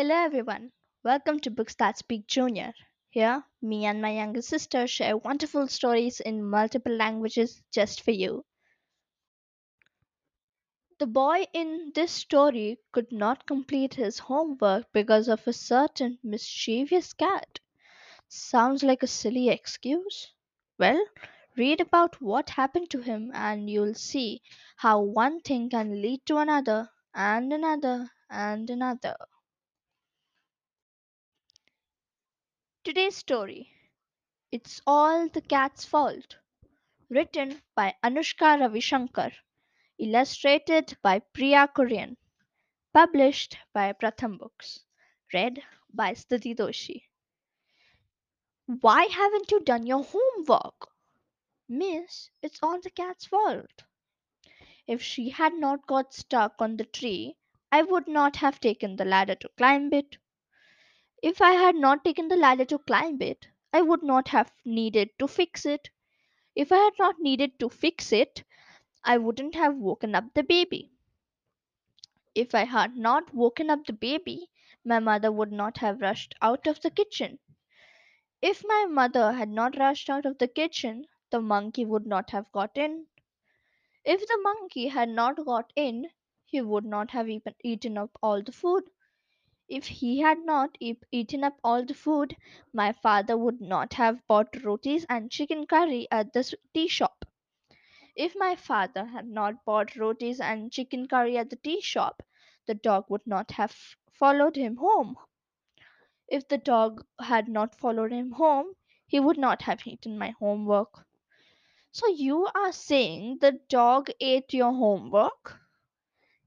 Hello everyone. Welcome to Books That Speak Junior. Here, me and my younger sister share wonderful stories in multiple languages just for you. The boy in this story could not complete his homework because of a certain mischievous cat. Sounds like a silly excuse? Well, read about what happened to him and you'll see how one thing can lead to another and another and another. Today's story It's All the Cat's Fault. Written by Anushka Ravishankar. Illustrated by Priya Kuriyan. Published by Pratham Books. Read by Stuti Doshi. Why haven't you done your homework? Miss, it's all the cat's fault. If she had not got stuck on the tree, I would not have taken the ladder to climb it. If I had not taken the ladder to climb it, I would not have needed to fix it. If I had not needed to fix it, I wouldn't have woken up the baby. If I had not woken up the baby, my mother would not have rushed out of the kitchen. If my mother had not rushed out of the kitchen, the monkey would not have got in. If the monkey had not got in, he would not have even eaten up all the food. If he had not eat- eaten up all the food, my father would not have bought rotis and chicken curry at the tea shop. If my father had not bought rotis and chicken curry at the tea shop, the dog would not have followed him home. If the dog had not followed him home, he would not have eaten my homework. So you are saying the dog ate your homework?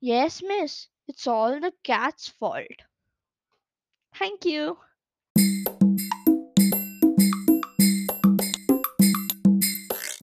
Yes, miss. It's all the cat's fault. Thank you.